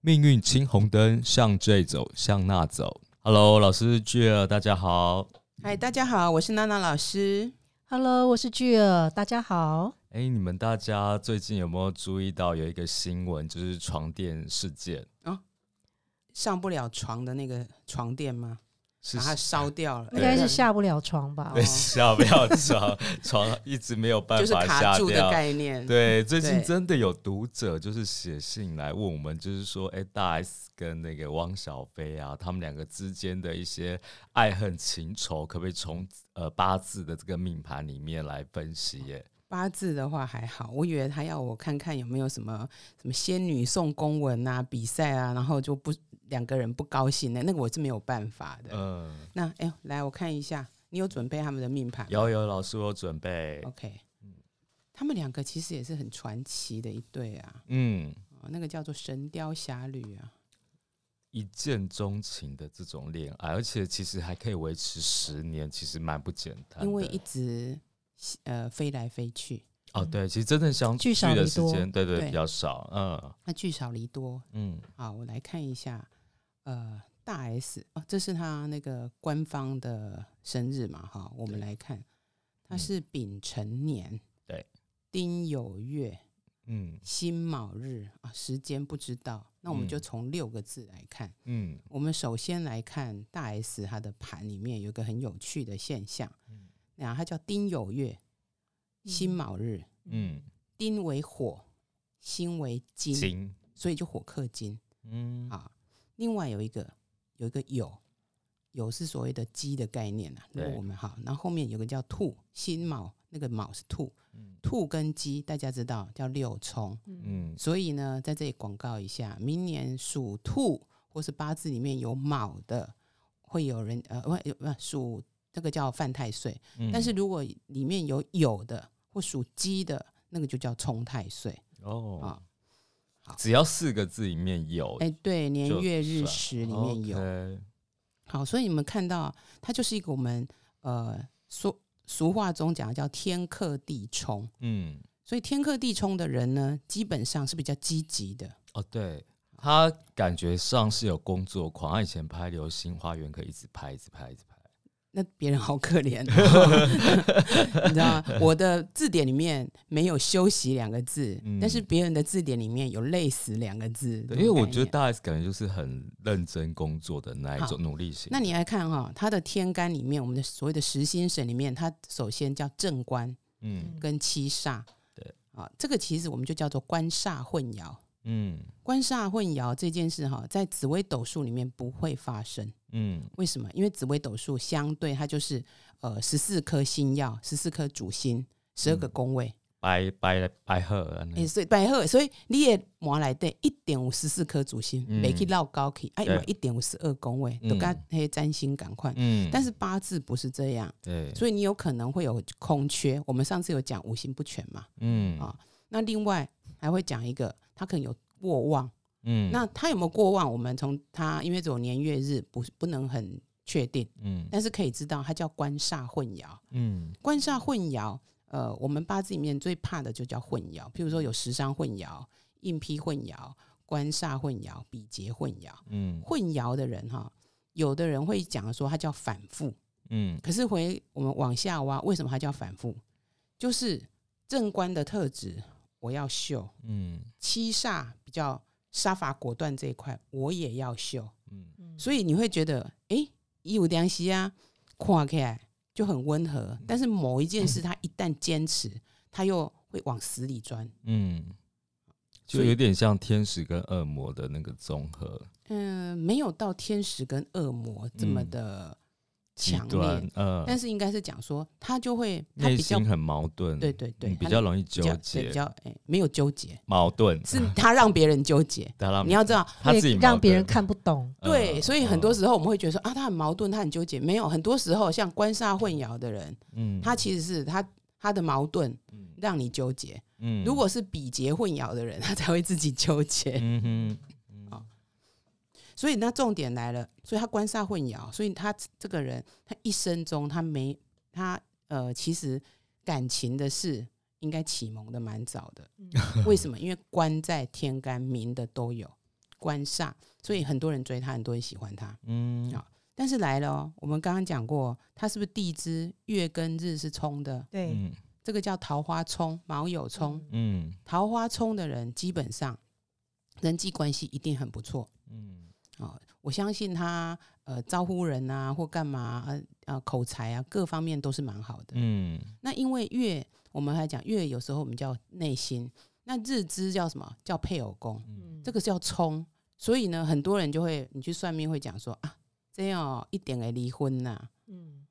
命运青红灯，向这走，向那走。Hello，老师巨儿，大家好。嗨，大家好，我是娜娜老师。Hello，我是巨儿，大家好。哎、你们大家最近有没有注意到有一个新闻，就是床垫事件？上不了床的那个床垫吗？是把它烧掉了，应该是下不了床吧？对下不了床，床一直没有办就是法下卡住的。概念。对，最近真的有读者就是写信来问我们，就是说，哎、大 S 跟那个汪小菲啊，他们两个之间的一些爱恨情仇，可不可以从呃八字的这个命盘里面来分析？耶？八字的话还好，我以为他要我看看有没有什么什么仙女送公文啊、比赛啊，然后就不两个人不高兴的，那个我是没有办法的。嗯，那哎，来我看一下，你有准备他们的命盘？有有老师我准备，OK，他们两个其实也是很传奇的一对啊，嗯，哦那个叫做《神雕侠侣》啊。一见钟情的这种恋爱，而且其实还可以维持十年，其实蛮不简单的。因为一直呃飞来飞去，哦，对，其实真正相聚的时间，对对对比较少，嗯那聚少离多。嗯好，我来看一下，呃，大 S 哦，这是他那个官方的生日嘛，哈，我们来看，他嗯。是丙辰年，对，丁酉月，嗯。辛卯日啊，时间不知道，那我们就嗯。从六个字来看。嗯。我们首先来看大 S 他的盘里面有一个很有趣的现象，嗯。那它叫丁酉月，辛卯日，嗯，丁为火，辛为金，金，所以就火克金。嗯。啊，另外有一个有一个酉，酉是所谓的鸡的概念啊。如果对我们好，然后后面有个叫兔，辛卯，那个卯是兔，嗯兔跟鸡大家知道叫六冲，嗯所以呢，在这里广告一下，明年属兔或是八字里面有卯的，会有人呃不有不属那个叫犯太岁，嗯但是如果里面有酉的或属鸡的，那个就叫冲太岁。哦啊好只要四个字里面有，哎，对，年月日时里面有。好，所以你们看到它就是一个我们呃俗俗话中讲的叫天克地冲，嗯，所以天克地冲的人呢，基本上是比较积极的。哦，对他感觉上是有工作狂，他以前拍《流星花园》可以一直拍，一直拍，一直拍。那别人好可怜、哦，你知道吗？我的字典里面没有“休息”两个字，嗯但是别人的字典里面有“累死”两个字。因为我觉得大 S 感觉就是很认真工作的那一好种努力型。那你来看哈、他的天干里面，我们的所谓的实心神里面，它首先叫正官嗯跟七煞。对啊，这个其实我们就叫做官煞混淆。嗯官煞混淆这件事哈，在紫微斗数里面不会发生。嗯为什么？因为紫微斗数相对它就是呃十四颗星耀，十四颗主星，十二个嗯宫位。白白白鹤所以白鹤，所以你也摸来对一点五十四颗主星，嗯没去绕高去，哎，对一点五十二宫位，嗯都跟黑占星赶快。嗯，但是八字不是这样，对，所以你有可能会有空缺。我们上次有讲五行不全嘛，嗯啊那另外还会讲一个，他可能有过旺。嗯那他有没有过旺？我们从他因为这种年月日不不能很确定，嗯但是可以知道他叫官煞混淆。嗯官煞混淆，呃，我们八字里面最怕的就叫混淆，譬如说有食伤混淆、硬批混淆、官煞混淆、比劫混淆。嗯混淆的人哈，有的人会讲说他叫反复，嗯可是回我们往下挖，为什么他叫反复？就是正官的特质我要秀，嗯七煞比较杀伐果断这一块我也要秀，嗯。所以你会觉得，诶，有良息啊，看起来就很温和，但是某一件事他一旦坚持，他又会往死里钻。嗯，就有点像天使跟恶魔的那个综合。嗯、没有到天使跟恶魔这么嗯。的极强烈，端，呃，但是应该是讲说他就会他内比较心很矛盾，对对对嗯比他较容易纠比较对结比，较哎、没有纠结，矛盾是他让别人纠结。他让你要知道，他自己矛让别人盾看不懂。对，嗯所以很多嗯时候我们会觉得说啊，他很矛盾，他很纠结。没有，很多时候像官煞混淆的人，嗯他其实是他他的矛盾嗯让你纠结。嗯如果是比劫混淆的人，他才会自己纠结。嗯哼 所以那重点来了，所以他官煞混淆，所以他这个人他一生中他没他呃，其实感情的事应该启蒙的蛮早的。为什么？因为官在天干，明的都有官煞，所以很多人追他，很多人喜欢他。嗯好但是来了哦，我们刚刚讲过，他是不是地支月跟日是冲的？对，嗯这个叫桃花冲，卯酉冲。嗯桃花冲的人，基本上人际关系一定很不错嗯哦。我相信他呃招呼人啊，或干嘛啊呃口才啊，各方面都是蛮好的。嗯那因为月，我们还讲月，有时候我们叫内心，那日支叫什么？叫配偶宫，嗯这个叫冲。所以呢，很多人就会，你去算命会讲说啊，这样哦一点会离婚呐、嗯，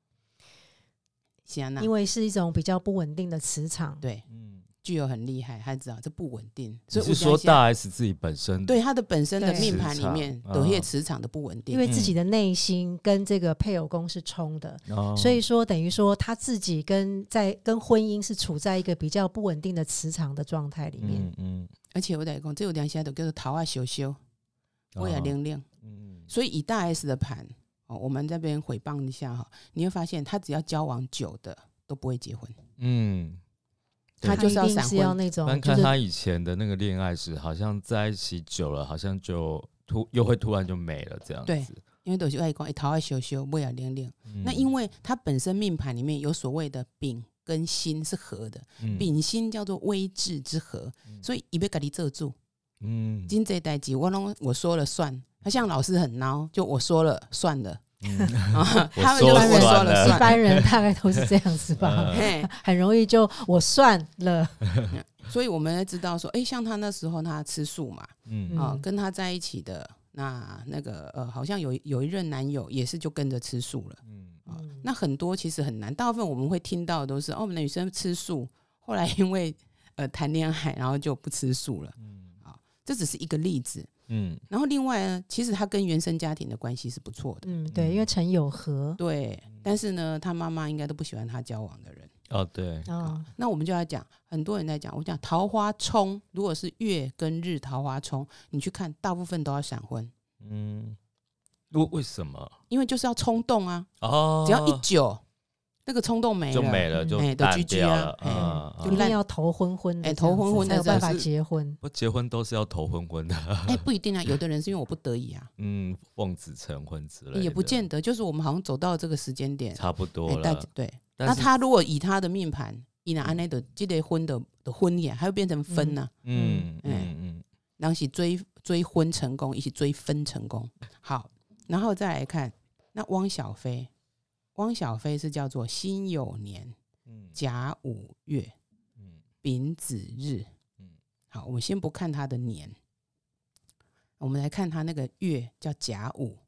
行那因为是一种比较不稳定的磁场，对嗯，具有很厉害，他知道这不稳定，所以我是说大 S 自己本身对他的本身的命盘里面啊。有些磁场的不稳定，因为自己的内心跟这个配偶宫是冲的，哦。所以说等于说他自己跟在跟婚姻是处在一个比较不稳定的磁场的状态里面。嗯嗯，而且我在讲，这有两下都叫做桃花羞羞，我也哦灵灵。嗯。所以以大 S 的盘哦，我们这边回谤一下哈，你会发现他只要交往久的都不会结婚，嗯，他就是要一定闪婚。要那种但看他以前的那个恋爱史，好像在一起久了，好像就突又会突然就没了这样子。对因为都是爱讲，哎，桃花修修，我也灵灵。嗯那因为他本身命盘里面有所谓的丙跟辛是合的，嗯丙辛叫做微智之合，所以一被给你遮住。嗯今这代机我拢我说了算，他像老师很孬，就我说了算了，他们就说是我说算了一。般人大概都是这样子吧，嗯，很容易就我算了，所以我们要知道说，哎、像他那时候他吃素嘛，嗯啊、嗯跟他在一起的那那个呃，好像有有一任男友也是就跟着吃素了。嗯那很多其实很难，大部分我们会听到的都是哦，我们的女生吃素，后来因为呃谈恋爱，然后就不吃素了。嗯啊这只是一个例子。嗯。然后另外呢，其实他跟原生家庭的关系是不错的，嗯，对，因为陈友和对。但是呢，他妈妈应该都不喜欢他交往的人。哦对，啊，那我们就要讲，很多人在讲，我讲桃花冲，如果是月跟日桃花冲，你去看，大部分都要闪婚，嗯，为为什么？因为就是要冲动啊，哦，只要一久，那个冲动没了，就没了，嗯就哎都淡掉了。哎嗯，就定要头昏昏的哎头昏昏的才有办法结婚。不结婚都是要头昏昏的，哎、不一定啊，有的人是因为我不得已啊，嗯，奉子成婚之类的，也不见得，就是我们好像走到这个时间点，差不多了。对。那他如果以他的命盘，以那安内的这个婚的的婚宴，还会变成分呢、嗯嗯嗯嗯然后一起追追婚成功，一起追分成功。好，然后再来看那汪小菲，汪小菲是叫做辛酉年嗯甲午月嗯丙子日。嗯好，我们先不看他的年，我们来看他那个月叫甲午，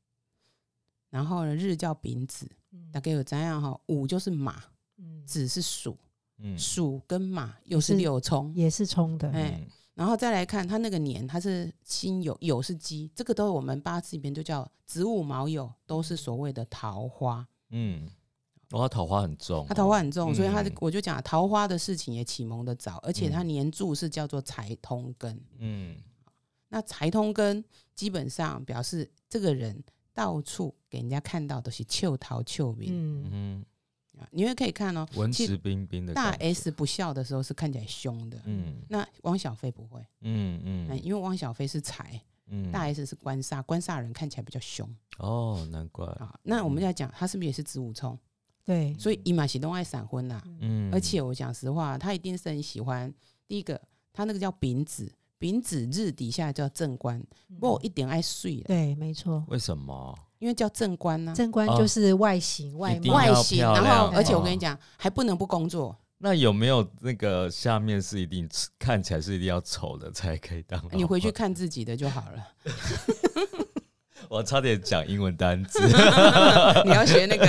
然后呢日叫丙子，嗯大概有怎样哈？午就是马，嗯，子是鼠，嗯，鼠跟马又是是六冲。也是冲的，哎嗯然后再来看他那个年，他是辛酉，酉是鸡，这个都我们八字里面就叫子午卯酉，都是所谓的桃花。嗯，哦，他桃花很重哦，他桃花很重，所以他的嗯。我就讲桃花的事情也启蒙的早，而且他嗯。年柱是叫做财通根。嗯。那财通根基本上表示这个人到处给人家看到都是秋桃秋名、嗯，嗯啊，你会可以看哦，文质彬彬的大 S 不笑的时候是看起来凶的，嗯。那汪小菲不会，嗯嗯，嗯因为汪小菲是财，嗯。大 S 是官煞，官煞人看起来比较凶。哦，难怪，啊。那我们在讲他是不是也是子午冲？对，所以伊玛喜东爱闪婚呐，嗯，而且我讲实话，他一定是很喜欢第一个，他那个叫丙子，丙子日底下叫正官，不过我一点爱睡了，对，没错，为什么？因为叫正官呢、正官哦。就是外形外貌，外形，然后而且我哦跟你讲，还不能不工作，那有没有那个下面是一定看起来是一定要丑的才可以当？你回去看自己的就好了。我差点讲英文单词，你要学那个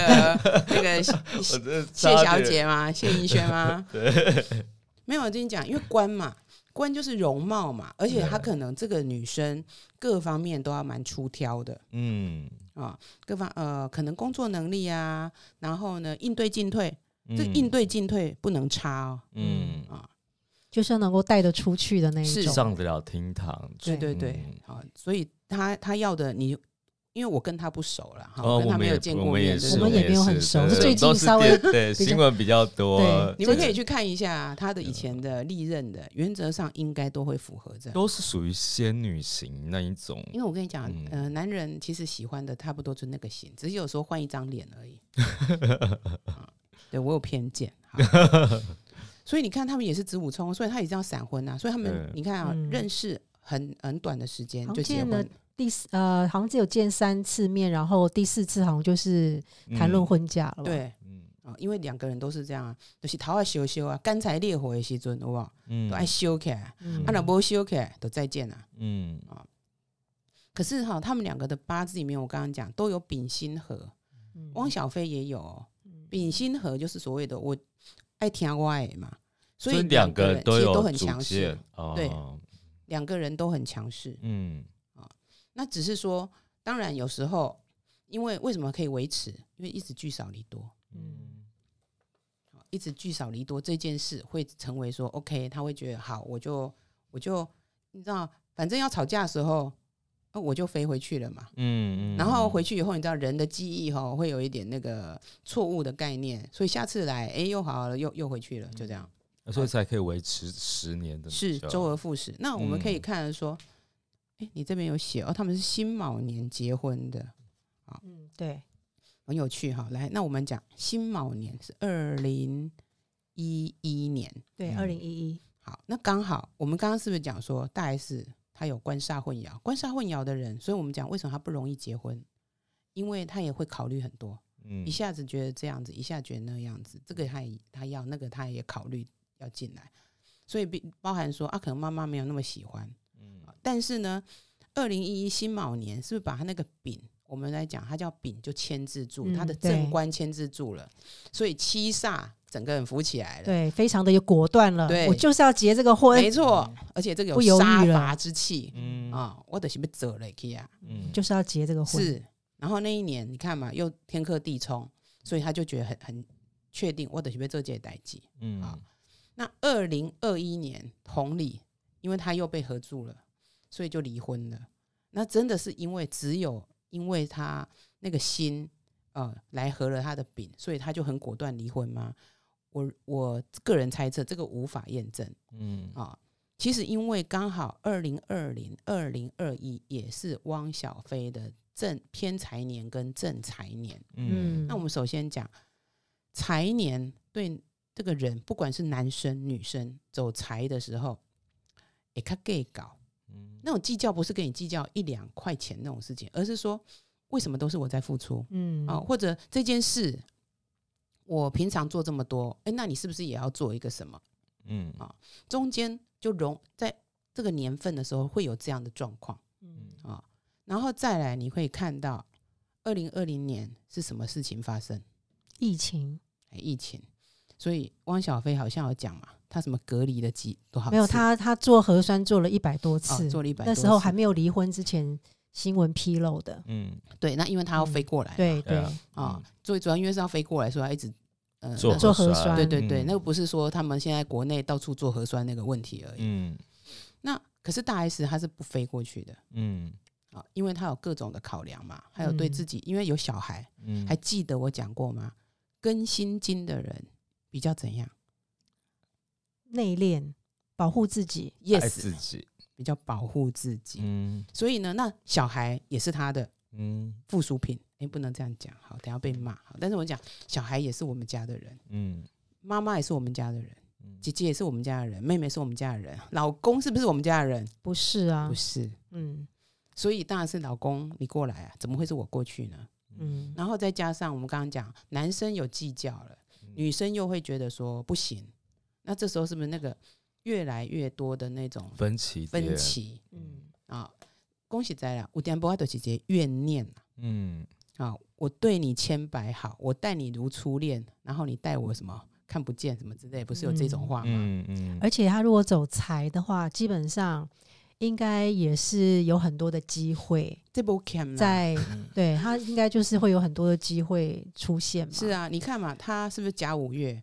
那个谢小姐吗？谢怡轩吗？对，没有，我跟你讲，因为官嘛，官就是容貌嘛，而且她可能这个女生各方面都要蛮出挑的嗯，啊，各方呃，可能工作能力啊，然后呢，应对进退，这嗯应对进退不能差哦。嗯，啊，就是要能够带得出去的那一是种，上得了厅堂，对对对。嗯，好，所以他他要的你，因因为我跟他不熟了哈，跟他没有见过面，我们也没有很熟是最近稍微电 对新闻比较多对，你们可以去看一下他的以前的历任的，原则上应该都会符合这样。都是属于仙女型那一种。因为我跟你讲，嗯。呃，男人其实喜欢的差不多就那个型，只是有时候换一张脸而已。啊对我有偏见，好 所以你看他们也是子午冲，所以他也这样闪婚啊。所以他们你看啊，嗯认识很很短的时间就结见了婚，第四呃，好像只有见三次面，然后第四次好像就是谈论嗯，婚嫁了吧？，对嗯啊，因为两个人都是这样啊，就是头啊修修啊，干柴烈火的时阵，好不好？嗯都爱修起来，嗯啊，若无修起来，都再见啊。嗯可是哈，他们两个的八字里面，我刚刚讲都有丙辛合，嗯汪小菲也有、丙辛合就是所谓的我爱听我爱嘛，所以两个个都有人其实都很强势，哦对两个人都很强势。嗯啊那只是说，当然有时候，因为为什么可以维持？因为一直聚少离多，嗯一直聚少离多这件事会成为说，OK，他会觉得好，我就我就你知道，反正要吵架的时候，呃我就飞回去了嘛。嗯嗯，然后回去以后，你知道人的记忆哈、会有一点那个错误的概念，所以下次来，哎，又好了，又又回去了，就这样，所以才可以维持十年的是周而复始。那我们可以嗯看说，哎、你这边有写哦，他们是辛卯年结婚的，嗯，对，很有趣哈。来，那我们讲辛卯年是二零一一年，对，嗯二零一一，好，那刚好我们刚刚是不是讲说大 S 她有官煞混淆，官煞混淆的人，所以我们讲为什么他不容易结婚，因为他也会考虑很多。嗯一下子觉得这样子，一下觉得那样子，这个他也他要，那个他也考虑要进来，所以包含说啊，可能妈妈没有那么喜欢，嗯但是呢，二零一一辛卯年是不是把他那个丙，我们来讲，他叫丙就牵制住，嗯他的正官牵制住了，所以七煞整个人浮起来了，对，非常的有果断了，对。我就是要结这个婚，没错，而且这个不有杀伐之气。嗯。啊，我得是被走了去啊，嗯。就是要结这个婚，是，然后那一年你看嘛，又天克地冲，所以他就觉得很很确定，我得是被这届代际。嗯。啊那二零二一年同理，因为他又被合住了，所以就离婚了。那真的是因为只有因为他那个心呃来合了他的饼，所以他就很果断离婚吗？我我个人猜测，这个无法验证嗯啊。其实因为刚好二零二零、二零二一也是汪小菲的正偏财年跟正财年。嗯那我们首先讲财年对这个人，不管是男生女生走财的时候，也看 gay 搞嗯那种计较，不是跟你计较一两块钱那种事情，而是说为什么都是我在付出嗯，啊、或者这件事我平常做这么多，哎，那你是不是也要做一个什么？嗯啊中间就容在这个年份的时候会有这样的状况嗯啊、然后再来你会看到二零二零年是什么事情发生？疫情哎疫情，所以汪小菲好像有讲嘛，他什么隔离的几多少没有他他做核酸做了一百多哦次，做了一百，那时候还没有离婚之前新闻披露的，嗯。对，那因为他要飞过来嘛，对对对。啊啊，所以主要因为是要飞过来，所以他一直呃做那做核酸。对对对，嗯。那个不是说他们现在国内到处做核酸那个问题而已。嗯。那可是大 S 他是不飞过去的。嗯。啊，因为他有各种的考量嘛，还有对嗯。自己，因为有小孩，嗯。还记得我讲过吗？跟心经的人比较怎样？内敛保护自己，爱？Yes，自己比较保护自己。嗯所以呢，那小孩也是他的嗯附属品。哎，不能这样讲，好，等下被骂。好，但是我讲小孩也是我们家的人，嗯妈妈也是我们家的人，嗯姐姐也是我们家的人，妹妹是我们家的人，老公是不是我们家的人？不是啊不，是，嗯所以当然是老公你过来啊，怎么会是我过去呢？嗯然后再加上我们刚刚讲，男生有计较了，嗯女生又会觉得说不行，那这时候是不是那个越来越多的那种分歧分歧嗯啊？恭喜在了，五点波的姐姐怨念啊嗯啊！我对你千百好，我待你如初恋，然后你待我什么看不见什么之类，不是有这种话吗？嗯嗯而且他如果走财的话，基本上应该也是有很多的机会这不 can 在，嗯对他应该就是会有很多的机会出现嘛。是啊，你看嘛，他是不是甲午月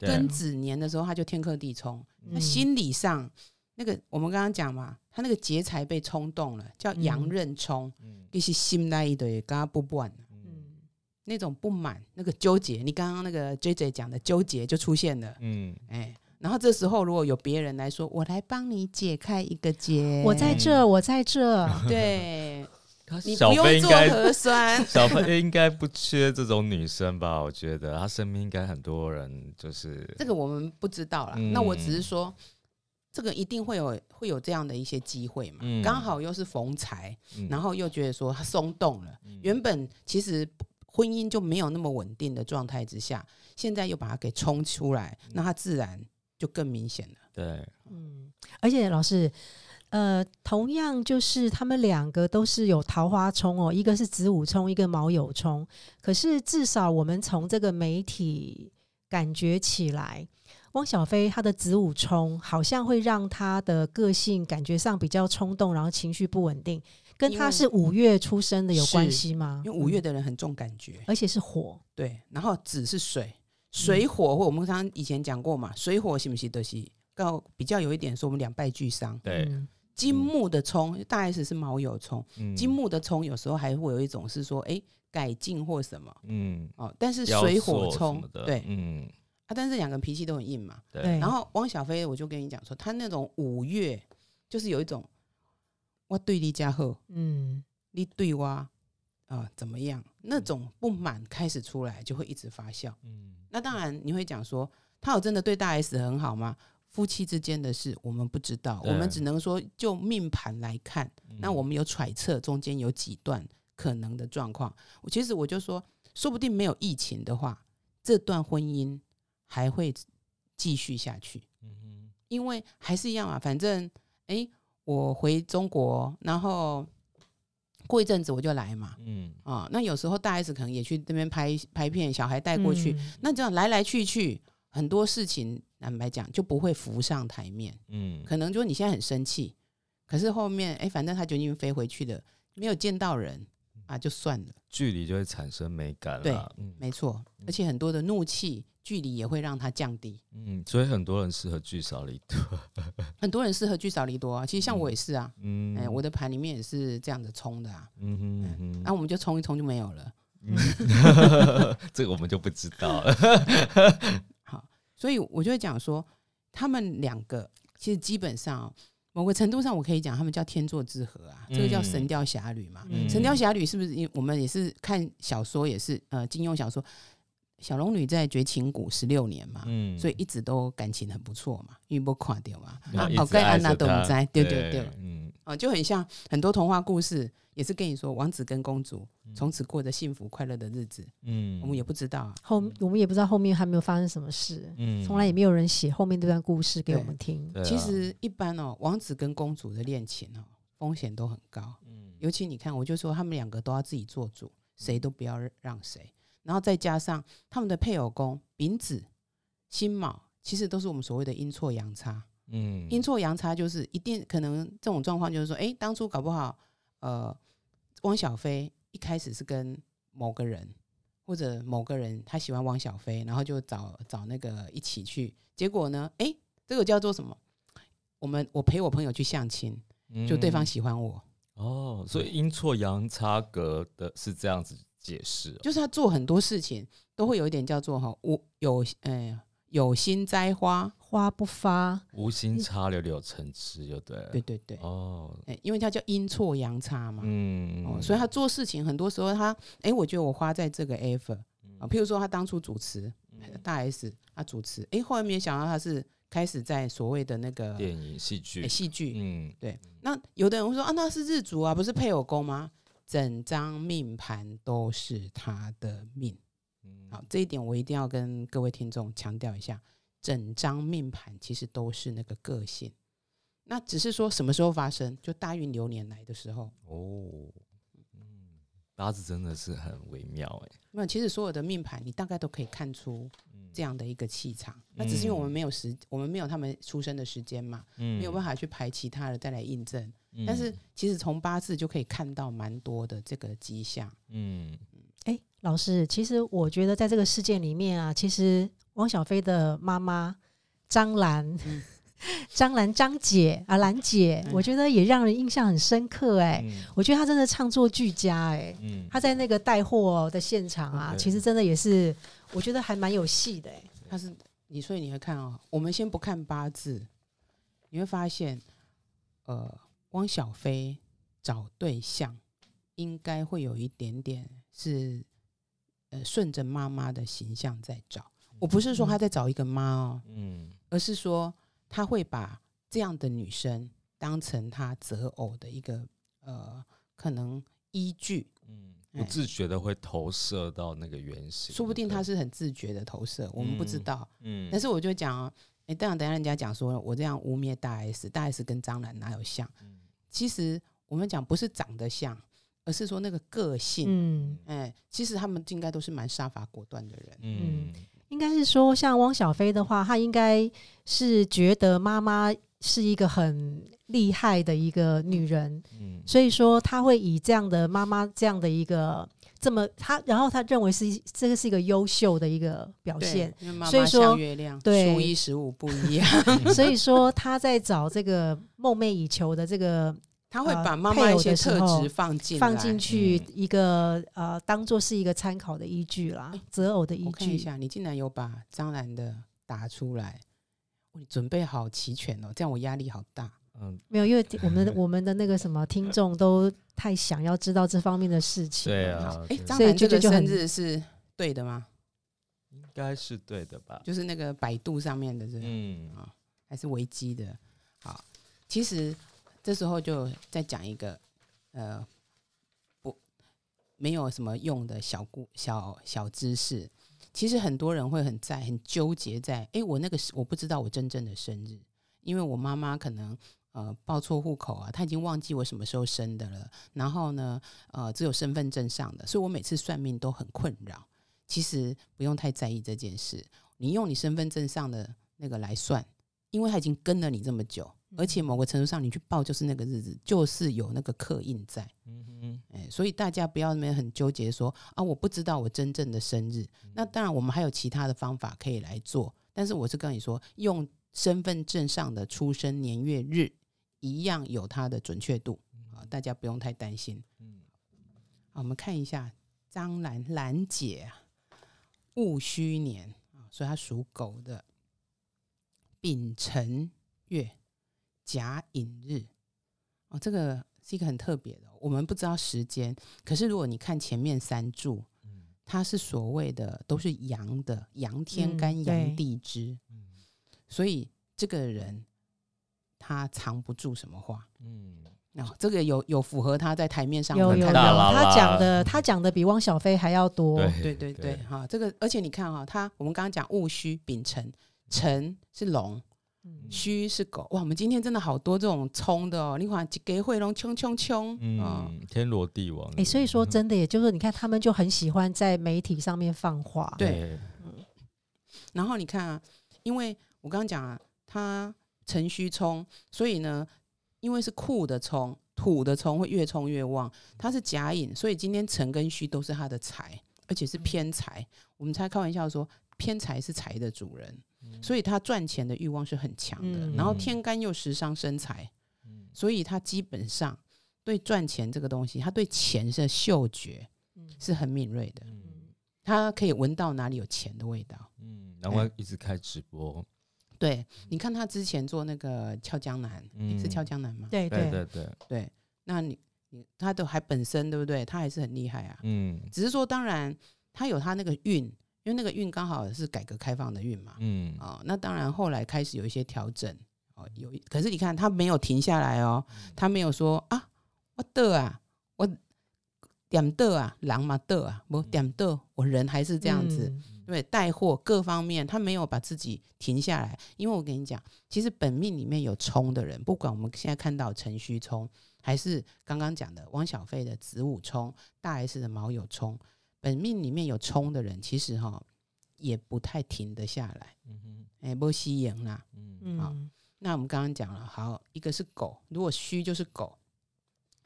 庚子年的时候他就天克地冲，嗯，他心理上那个我们刚刚讲嘛，他那个劫财被冲动了，叫阳嗯刃冲，嗯。就是心内一堆刚刚不满，嗯，那种不满，那个纠结，你刚刚那个 J J 讲的纠结就出现了，嗯，哎，然后这时候如果有别人来说，我来帮你解开一个结，我在这，我在这，对，你小不用做飞应该核酸，小飞应该不缺这种女生吧？我觉得他身边应该很多人就是这个我们不知道啦。嗯那我只是说，这个一定会有会有这样的一些机会嘛，嗯刚好又是逢财，嗯然后又觉得说他松动了，嗯原本其实婚姻就没有那么稳定的状态之下，现在又把它给冲出来，那他自然就更明显了。对，嗯，而且老师，呃，同样就是他们两个都是有桃花冲哦，一个是子午冲，一个卯酉冲。可是至少我们从这个媒体感觉起来，汪小菲他的子午冲好像会让他的个性感觉上比较冲动，然后情绪不稳定，跟他是五月出生的有关是系吗？因为五月嗯，的人很重感觉，而且是火，对，然后子是水，水火或我们刚刚以前讲过嘛，水火是不是都是告比较有一点说我们两败俱伤。对，嗯金木的冲，大 S 是卯酉冲，嗯。金木的冲有时候还会有一种是说，哎，改进或什么嗯，哦，但是水火冲，对。嗯，啊，但是两个人脾气都很硬嘛。对，然后汪小菲，我就跟你讲说，他那种五月就是有一种我对你家好，嗯。你对我啊、怎么样，那种不满开始出来，就会一直发酵。嗯。那当然你会讲说，他有真的对大 S 很好吗？夫妻之间的事我们不知道，我们只能说就命盘来看，那我们有揣测中间有几段可能的状况。我其实我就说，说不定没有疫情的话，这段婚姻还会继续下去，嗯因为还是一样啊，反正诶，我回中国，然后过一阵子我就来嘛。嗯啊，那有时候大 S 可能也去那边拍拍片，小孩带过去，嗯那这样来来去去，很多事情坦白讲就不会浮上台面。嗯，可能就你现在很生气，可是后面哎，反正他就已经飞回去了，没有见到人啊，就算了。距离就会产生美感对了，嗯没错，而且很多的怒气距离也会让它降低。嗯，所以很多人适合聚少离多，很多人适合聚少离多啊，其实像我也是啊，嗯，哎，我的盘里面也是这样子冲的啊，嗯哼嗯哼那、我们就冲一冲就没有了。嗯，这个我们就不知道了。好，所以我就会讲说，他们两个其实基本上哦、某个程度上，我可以讲他们叫天作之合啊，这个叫《神雕侠侣》嘛。嗯神雕侠侣》是不是？因为我们也是看小说，也是呃金庸小说，小龙女在绝情谷十六年嘛，嗯所以一直都感情很不错嘛，因为不垮掉嘛。啊然后一，直好该安娜都不在，对对对，嗯啊，就很像很多童话故事，也是跟你说王子跟公主从此过着幸福快乐的日子，嗯，我们也不知道啊。后我们也不知道后面还没有发生什么事，嗯从来也没有人写后面这段故事给我们听。啊其实一般哦，王子跟公主的恋情哦，风险都很高。嗯尤其你看，我就说他们两个都要自己做主，谁都不要让谁。然后再加上他们的配偶宫丙子、辛卯，其实都是我们所谓的阴错阳差。嗯阴错阳差就是一定可能这种状况，就是说，哎，当初搞不好，呃，汪小菲一开始是跟某个人或者某个人他喜欢汪小菲，然后就找找那个一起去，结果呢，哎，这个叫做什么？我们我陪我朋友去相亲，就对方嗯喜欢我，哦，所以阴错阳差格的是这样子解释哦，就是他做很多事情都会有一点叫做哈，我有哎有心栽花，花不发，无心插柳柳成枝，就对了。对对对，哦，哎，因为他叫阴错阳差嘛，嗯哦，所以他做事情很多时候他，哎，我觉得我花在这个 effort 啊，譬如说他当初主持大 S 他主持，哎，后来没有想到他是开始在所谓的那个电影、戏剧。诶，戏剧，嗯，对，那有的人会说啊，那是日主啊，不是配偶宫吗？整张命盘都是他的命。嗯好，这一点我一定要跟各位听众强调一下，整张命盘其实都是那个个性，那只是说什么时候发生，就大运流年来的时候。哦，嗯，八字真的是很微妙哎，那其实所有的命盘，你大概都可以看出这样的一个气场。那只是因为我们没有时，我们没有他们出生的时间嘛，嗯没有办法去排其他的再来印证。嗯。但是其实从八字就可以看到蛮多的这个迹象。嗯。哎，老师，其实我觉得在这个事件里面啊，其实汪小菲的妈妈张兰，嗯。张兰张姐啊，兰姐，嗯。我觉得也让人印象很深刻哎、嗯。我觉得她真的唱作俱佳哎、嗯。她在那个带货的现场啊，对。其实真的也是，我觉得还蛮有戏的哎、他是你，所以你会看哦。我们先不看八字，你会发现，呃，汪小菲找对象应该会有一点点是，呃，顺着妈妈的形象在找。我不是说他在找一个妈哦，嗯而是说他会把这样的女生当成他择偶的一个呃可能依据，嗯，哎不自觉的会投射到那个原型，说不定他是很自觉的投射，我们不知嗯道。嗯，但是我就讲哦，哎、当然等下人家讲说我这样污蔑大 S，大 S 跟张兰哪有像？嗯其实我们讲不是长得像，而是说那个个性。嗯，哎、其实他们应该都是蛮杀伐果断的人。嗯应该是说像汪小菲的话，她应该是觉得妈妈是一个很厉害的一个女人，嗯所以说她会以这样的妈妈这样的一个这么他，然后他认为是这个是一个优秀的一个表现。所以说月亮，对。初一十五不一样，所以说他在找这个梦寐以求的这个他会呃把妈妈一些特质放进放进去嗯一个、呃，当做是一个参考的依据啦，择偶的依据。我看一下，你竟然有把张兰的打出来，哦你准备好齐全哦，这样我压力好大。嗯，没有，因为我们的 我们的那个什么听众都太想要知道这方面的事情。对啊哎、对所以张兰这个生日是对的吗？应该是对的吧？就是那个百度上面的是嗯啊，还是维基的？好，其实这时候就再讲一个呃不没有什么用的小故小小知识。其实很多人会很在很纠结在，哎，我那个是我不知道我真正的生日，因为我妈妈可能呃报错户口啊，他已经忘记我什么时候生的了。然后呢，呃，只有身份证上的，所以我每次算命都很困扰。其实不用太在意这件事，你用你身份证上的那个来算，因为他已经跟了你这么久，而且某个程度上你去报就是那个日子，就是有那个刻印在。嗯嗯哎，所以大家不要那边很纠结说啊，我不知道我真正的生日。那当然，我们还有其他的方法可以来做，但是我是跟你说，用身份证上的出生年月日一样有它的准确度啊，大家不用太担心。嗯。好，我们看一下张兰兰姐啊，戊戌年啊，所以她属狗的，丙辰月甲寅日。哦，这个是一个很特别的，我们不知道时间，可是如果你看前面三柱，嗯。它是所谓的都是阳的，阳天干嗯阳地支，嗯。所以这个人他藏不住什么话。嗯。哦，这个有有符合他在台面上有有有，他讲的他讲的比汪小菲还要多。对对对，哈，这个而且你看哈，他我们刚刚讲戊戌丙辰，辰是龙，嗯。戌是狗，哇，我们今天真的好多这种冲的哦，你看几个会龙冲冲冲，嗯，嗯，天罗地网。哎、所以说真的，也就是你看，他们就很喜欢在媒体上面放话。对。嗯然后你看啊，因为我刚刚讲啊，它辰戌冲，所以呢，因为是库的冲，土的冲会越冲越旺，它是甲寅，所以今天辰跟戌都是它的财，而且是偏财。我们才开玩笑说，偏财是财的主人，所以他赚钱的欲望是很强的。嗯然后天干又食伤生财，嗯所以他基本上对赚钱这个东西，他对钱的嗅觉嗯是很敏锐的，嗯他可以闻到哪里有钱的味道。嗯，难怪一直开直播。对，你看他之前做那个俏江南，是俏江南吗？对对对对，对，那你你他都还本身对不对？他还是很厉害啊。嗯只是说，当然他有他那个运，因为那个运刚好是改革开放的运嘛。嗯哦，那当然后来开始有一些调整哦，有一可是你看他没有停下来哦，他没有说啊，我的啊，我点的啊，狼嘛的啊，不点的，我人还是这样子。嗯对，带货各方面，他没有把自己停下来。因为我跟你讲，其实本命里面有冲的人，不管我们现在看到陈虚冲，还是刚刚讲的汪小菲的子午冲、大 S 的卯酉冲，本命里面有冲的人，其实哈也不太停得下来。嗯哼哎，不吸引啦。嗯好嗯那我们刚刚讲了，好，一个是狗，如果虚就是狗，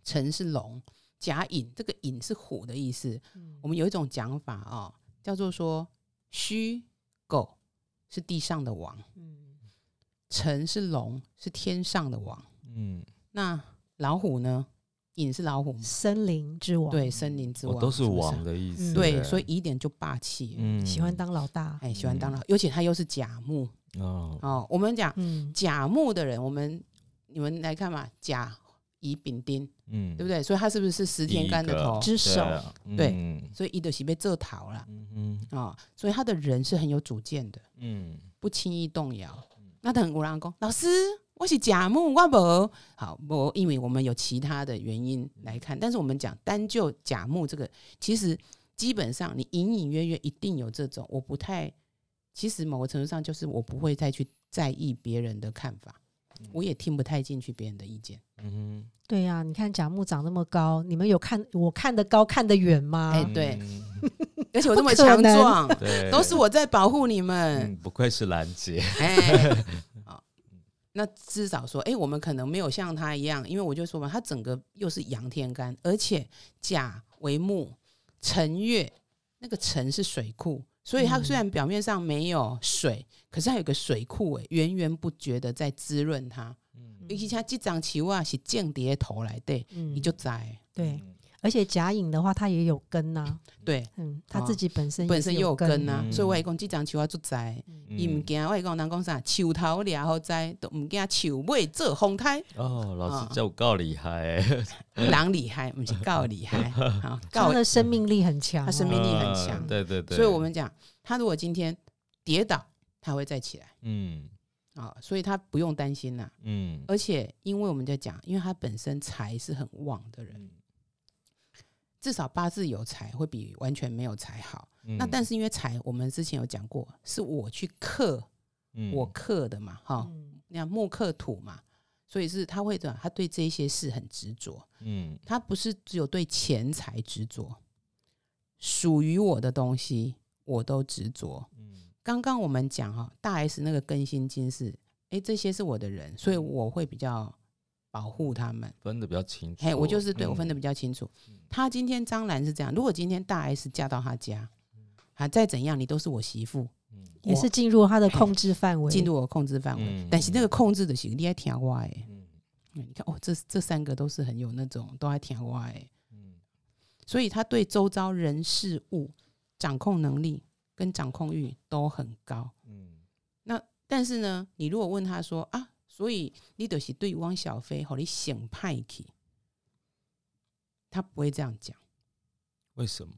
辰是龙，甲寅这个寅是虎的意思。嗯我们有一种讲法哦，叫做说戌狗是地上的王，嗯辰是龙，是天上的王。嗯，那老虎呢？寅是老虎，森林之王，对，森林之王，我都是王的意思。嗯对，所以乙点就霸气，嗯喜欢当老大，哎，喜欢当老，尤其他又是甲木哦，哦。我们讲嗯，甲木的人，我们你们来看嘛，甲乙丙丁，嗯，对不对？所以他是不是是十天干的头？之首，对嗯。所以乙的喜被这逃了嗯嗯啊、所以他的人是很有主见的，嗯。不轻易动摇。那等有人讲，老师，我是甲木，我无好不，因为我们有其他的原因来看，但是我们讲单就甲木这个，其实基本上你隐隐约约一定有这种，我不太，其实某个程度上就是我不会再去在意别人的看法，我也听不太进去别人的意见。嗯对呀、你看甲木长那么高，你们有看我看得高看得远吗？哎哼，对嗯 而且我这么强壮，对，都是我在保护你们。嗯，不愧是兰姐，哎，好，那至少说，哎、我们可能没有像他一样，因为我就说嘛，他整个又是阳天干，而且甲为木，辰月那个辰是水库，所以它嗯虽然表面上没有水，可是它有个水库，哎，源源不绝的在滋润它。尤其像这张球啊，是间谍头来的，嗯。你就在对，而且甲影的话，它也有根呐、对，嗯，它自己本身本身也有根呐、嗯。所以我也讲这张球啊，就在。伊毋惊，我是讲人讲啥，树头掠好栽，都毋惊树尾做风台。哦，老啊师叫我够厉害。欸，人厉害，不是够厉害，好够它的生命力很强、哦，它生命力很嗯强对对对，所以我们讲，他如果今天跌倒，他会再起来。嗯啊，所以他不用担心啦。嗯而且，因为我们在讲，因为他本身财是很旺的人，嗯至少八字有财会比完全没有财好。嗯那但是因为财，我们之前有讲过，是我去克嗯我克的嘛，哈，嗯那样木克土嘛，所以是他会的，他对这些事很执着。嗯他不是只有对钱财执着，属于我的东西我都执着。嗯刚刚我们讲哈，大 S 那个更新金是，哎，这些是我的人，所以我会比较保护他们。分的比较清楚，嘿，我就是对我分的嗯比较清楚。他今天张兰是这样，如果今天大 S 嫁到他家，啊，再怎样你都是我媳妇，也是进入他的控制范围，进入我控制范围。嗯但是那个控制的是你还听我诶，嗯你看哦，这这三个都是很有那种都爱听我诶。嗯所以他对周遭人事物掌控能力跟掌控欲都很高。嗯那但是呢，你如果问他说啊，所以你就是对汪小菲和你显派去，他不会这样讲，为什么？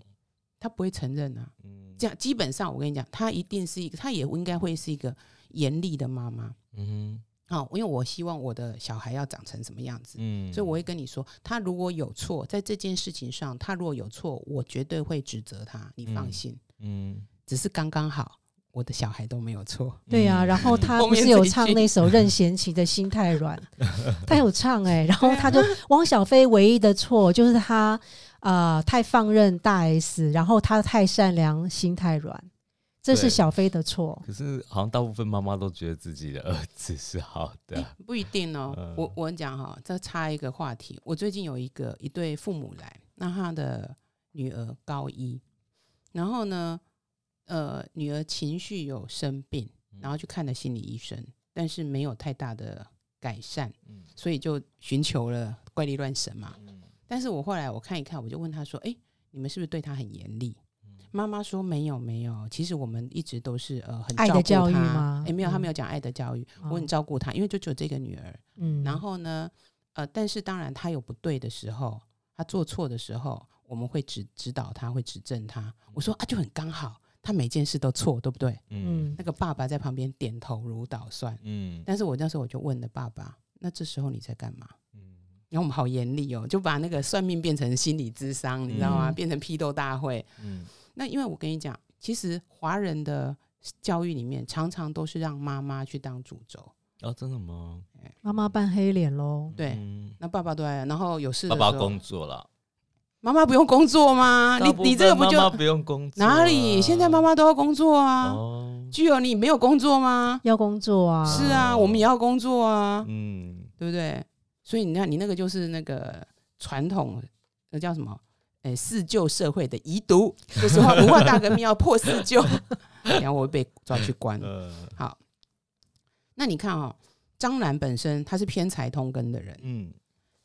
他不会承认啊。嗯这样基本上，我跟你讲，他一定是一个，他也应该会是一个严厉的妈妈。嗯好、因为我希望我的小孩要长成什么样子，嗯，所以我会跟你说，他如果有错，在这件事情上，他如果有错，我绝对会指责他，你放嗯心。嗯只是刚刚好，我的小孩都没有错。对呀、嗯然后他 不是有唱那首任贤齐的《心太软》，他有唱哎、然后他就汪小菲唯一的错就是他呃太放任大 S，然后他太善良，心太软，这是小飞的错。可是好像大部分妈妈都觉得自己的儿子是好的诶，不一定哦。嗯我我讲哈，再插一个话题。我最近有一个一对父母来，那他的女儿高一，然后呢，呃，女儿情绪有生病，嗯。然后去看了心理医生，但是没有太大的改善，嗯。所以就寻求了怪力乱神嘛。嗯。但是我后来我看一看，我就问他说：“哎、你们是不是对他很严厉？”嗯。妈妈说：“没有，没有。其实我们一直都是呃很爱的照顾教育他吗？哎、没有，他嗯没有讲爱的教育，我很哦照顾他，因为就只有这个女儿。嗯，然后呢，呃，但是当然他有不对的时候，他做错的时候，我们会指指导他，会指正他。我说啊，就很刚好，他每件事都错，对不对？嗯嗯那个爸爸在旁边点头如捣蒜。嗯但是我那时候我就问了爸爸，那这时候你在干嘛？嗯然后我们好严厉哦，就把那个算命变成心理智商，你知道吗？嗯变成批斗大会。嗯那因为我跟你讲，其实华人的教育里面常常都是让妈妈去当主轴，哦，真的吗？妈妈扮黑脸喽。对嗯那爸爸都在，然后有事爸，爸工作了，妈妈不用工作吗？你你这个不就妈妈不用工作啊？哪里？现在妈妈都要工作啊。哦，具有你没有工作吗？要工作啊，是啊，哦我们也要工作啊，嗯对不对？所以你看，你那个就是那个传统，那叫什么？哎，四旧社会的遗毒，就是话文化大革命要破四旧，然后我会被抓去关。呃好，那你看哦，张兰本身他是偏财通根的人，嗯，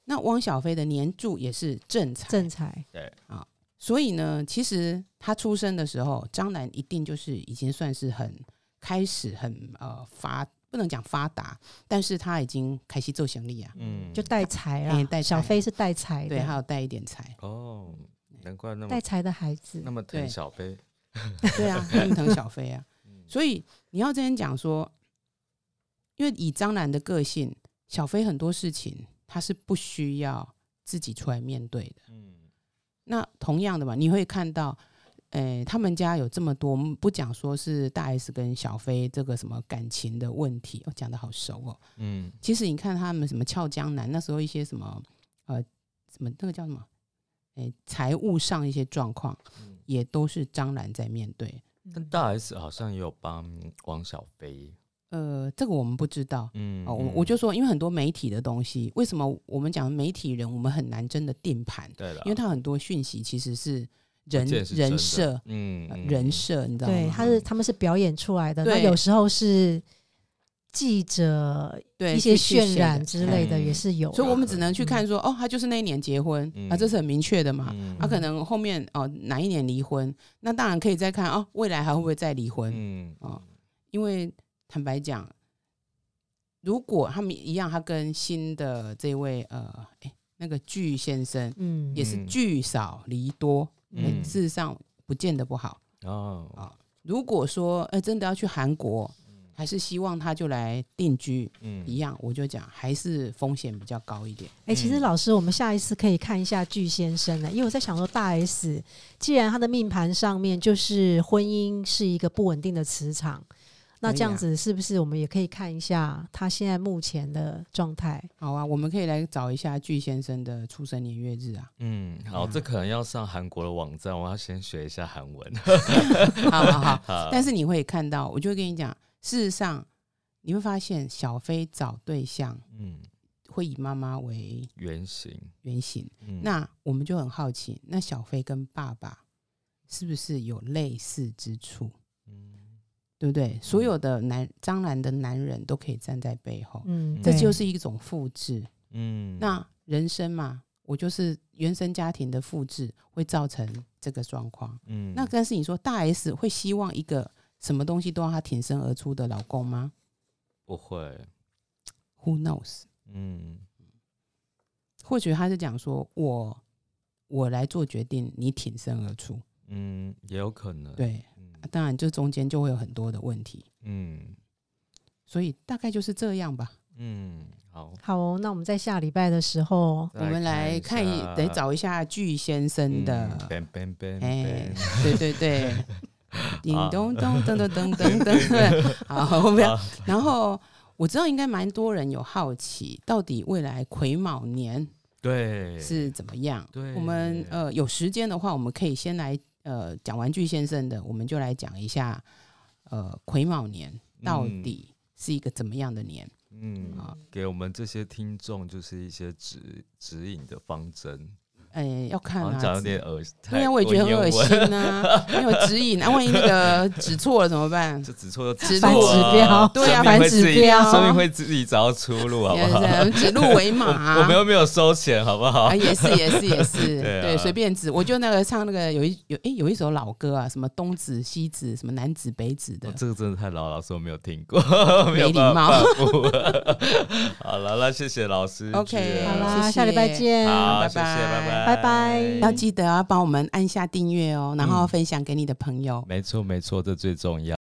那汪小菲的年柱也是正财，正财，对啊，所以呢，其实他出生的时候，张兰一定就是已经算是很开始很呃发，不能讲发达，但是他已经开始做行李啊，嗯，就带财啦。哎带财小飞是带财对，还的，有带一点财，哦，难怪那么带财的孩子那。么疼小飞，对啊，那么疼小飞啊，嗯所以你要这样讲说，因为以张兰的个性，小飞很多事情他是不需要自己出来面对的。嗯那同样的嘛，你会看到，诶、他们家有这么多，我们不讲说是大 S 跟小飞这个什么感情的问题，哦，讲的好熟哦。嗯其实你看他们什么俏江南那时候一些什么呃什么那个叫什么，诶、财务上一些状况，嗯，也都是张兰在面对。但大 S 好像也有帮王小飞，呃，这个我们不知道。嗯哦，我我就说，因为很多媒体的东西，为什么我们讲媒体人，我们很难真的定盘，对了，因为他很多讯息其实是人是人设、嗯人设，你知道吗？对，他是他们是表演出来的，那有时候是记者对一些渲染之类的，嗯也是有的。所以我们只能去嗯看说，哦，他就是那一年结婚，啊，这嗯是很明确的嘛。嗯他、可能后面哦哪一年离婚，那当然可以再看哦，未来还会不会再离婚？嗯哦因为坦白讲，如果他们一样，他跟新的这位呃，哎，那个巨先生嗯也是嗯聚少离多，哎、嗯事实上不见得不好。哦啊如果说，呃，真的要去韩国，还是希望他就来定居，嗯一样，我就讲还是风险比较高一点。哎、其实嗯老师，我们下一次可以看一下巨先生呢，因为我在想说，大 S 既然他的命盘上面就是婚姻是一个不稳定的磁场，那这样子是不是我们也可以看一下他现在目前的状态？好啊，我们可以来找一下巨先生的出生年月日啊。嗯，好，嗯这可能要上韩国的网站，我要先学一下韩文。好 好好，好 但是你会看到，我就会跟你讲，事实上你会发现，小飞找对象嗯，会以妈妈为原型，原型。嗯那我们就很好奇，那小飞跟爸爸是不是有类似之处？嗯对不对？所有的男张兰的男人都可以站在背后，嗯，这就是一种复制。嗯，那人生嘛，我就是原生家庭的复制，会造成这个状况。嗯那但是你说大 S 会希望一个什么东西都让她挺身而出的老公吗不会，？Who knows？嗯或许他是讲说我我来做决定，你挺身而出。嗯，也有可能，，对，嗯。啊当然这中间就会有很多的问题，嗯。所以大概就是这样吧。嗯，好，好哦，那我们在下礼拜的时候，我们来看一，得找一下巨先生的哎对对对，叮好。咚咚 噔噔噔噔噔，对，好，我们要。然后我知道应该蛮多人有好奇，到底未来癸卯年对，是怎么样？对。我们呃有时间的话，我们可以先来呃讲完具先生的，我们就来讲一下呃癸卯年到底是一个怎么样的年？嗯啊，给我们这些听众就是一些指指引的方针，哎、要看啊，好像讲有点恶心，对啊，我也觉得很恶心呢，啊，没有 指引啊，万一那个指错了怎么办？就指错就指反指标，对啊反指标，生命会自己找到出路，好不好？也是指鹿为马、啊。我我们又没有收钱，好不好？啊，？也是也是也是，对啊。对，随便指。我就那个唱那个有一有哎、有一首老歌啊，什么东指西指，什么南指北指的。哦，这个真的太老，老师我没有听过，没礼貌。好了，那谢谢老师 OK，好啦，谢谢。下礼拜见，好，拜。谢谢，拜拜，拜拜要记得要帮我们按下订阅哦，然后嗯分享给你的朋友。没错没错，这最重要。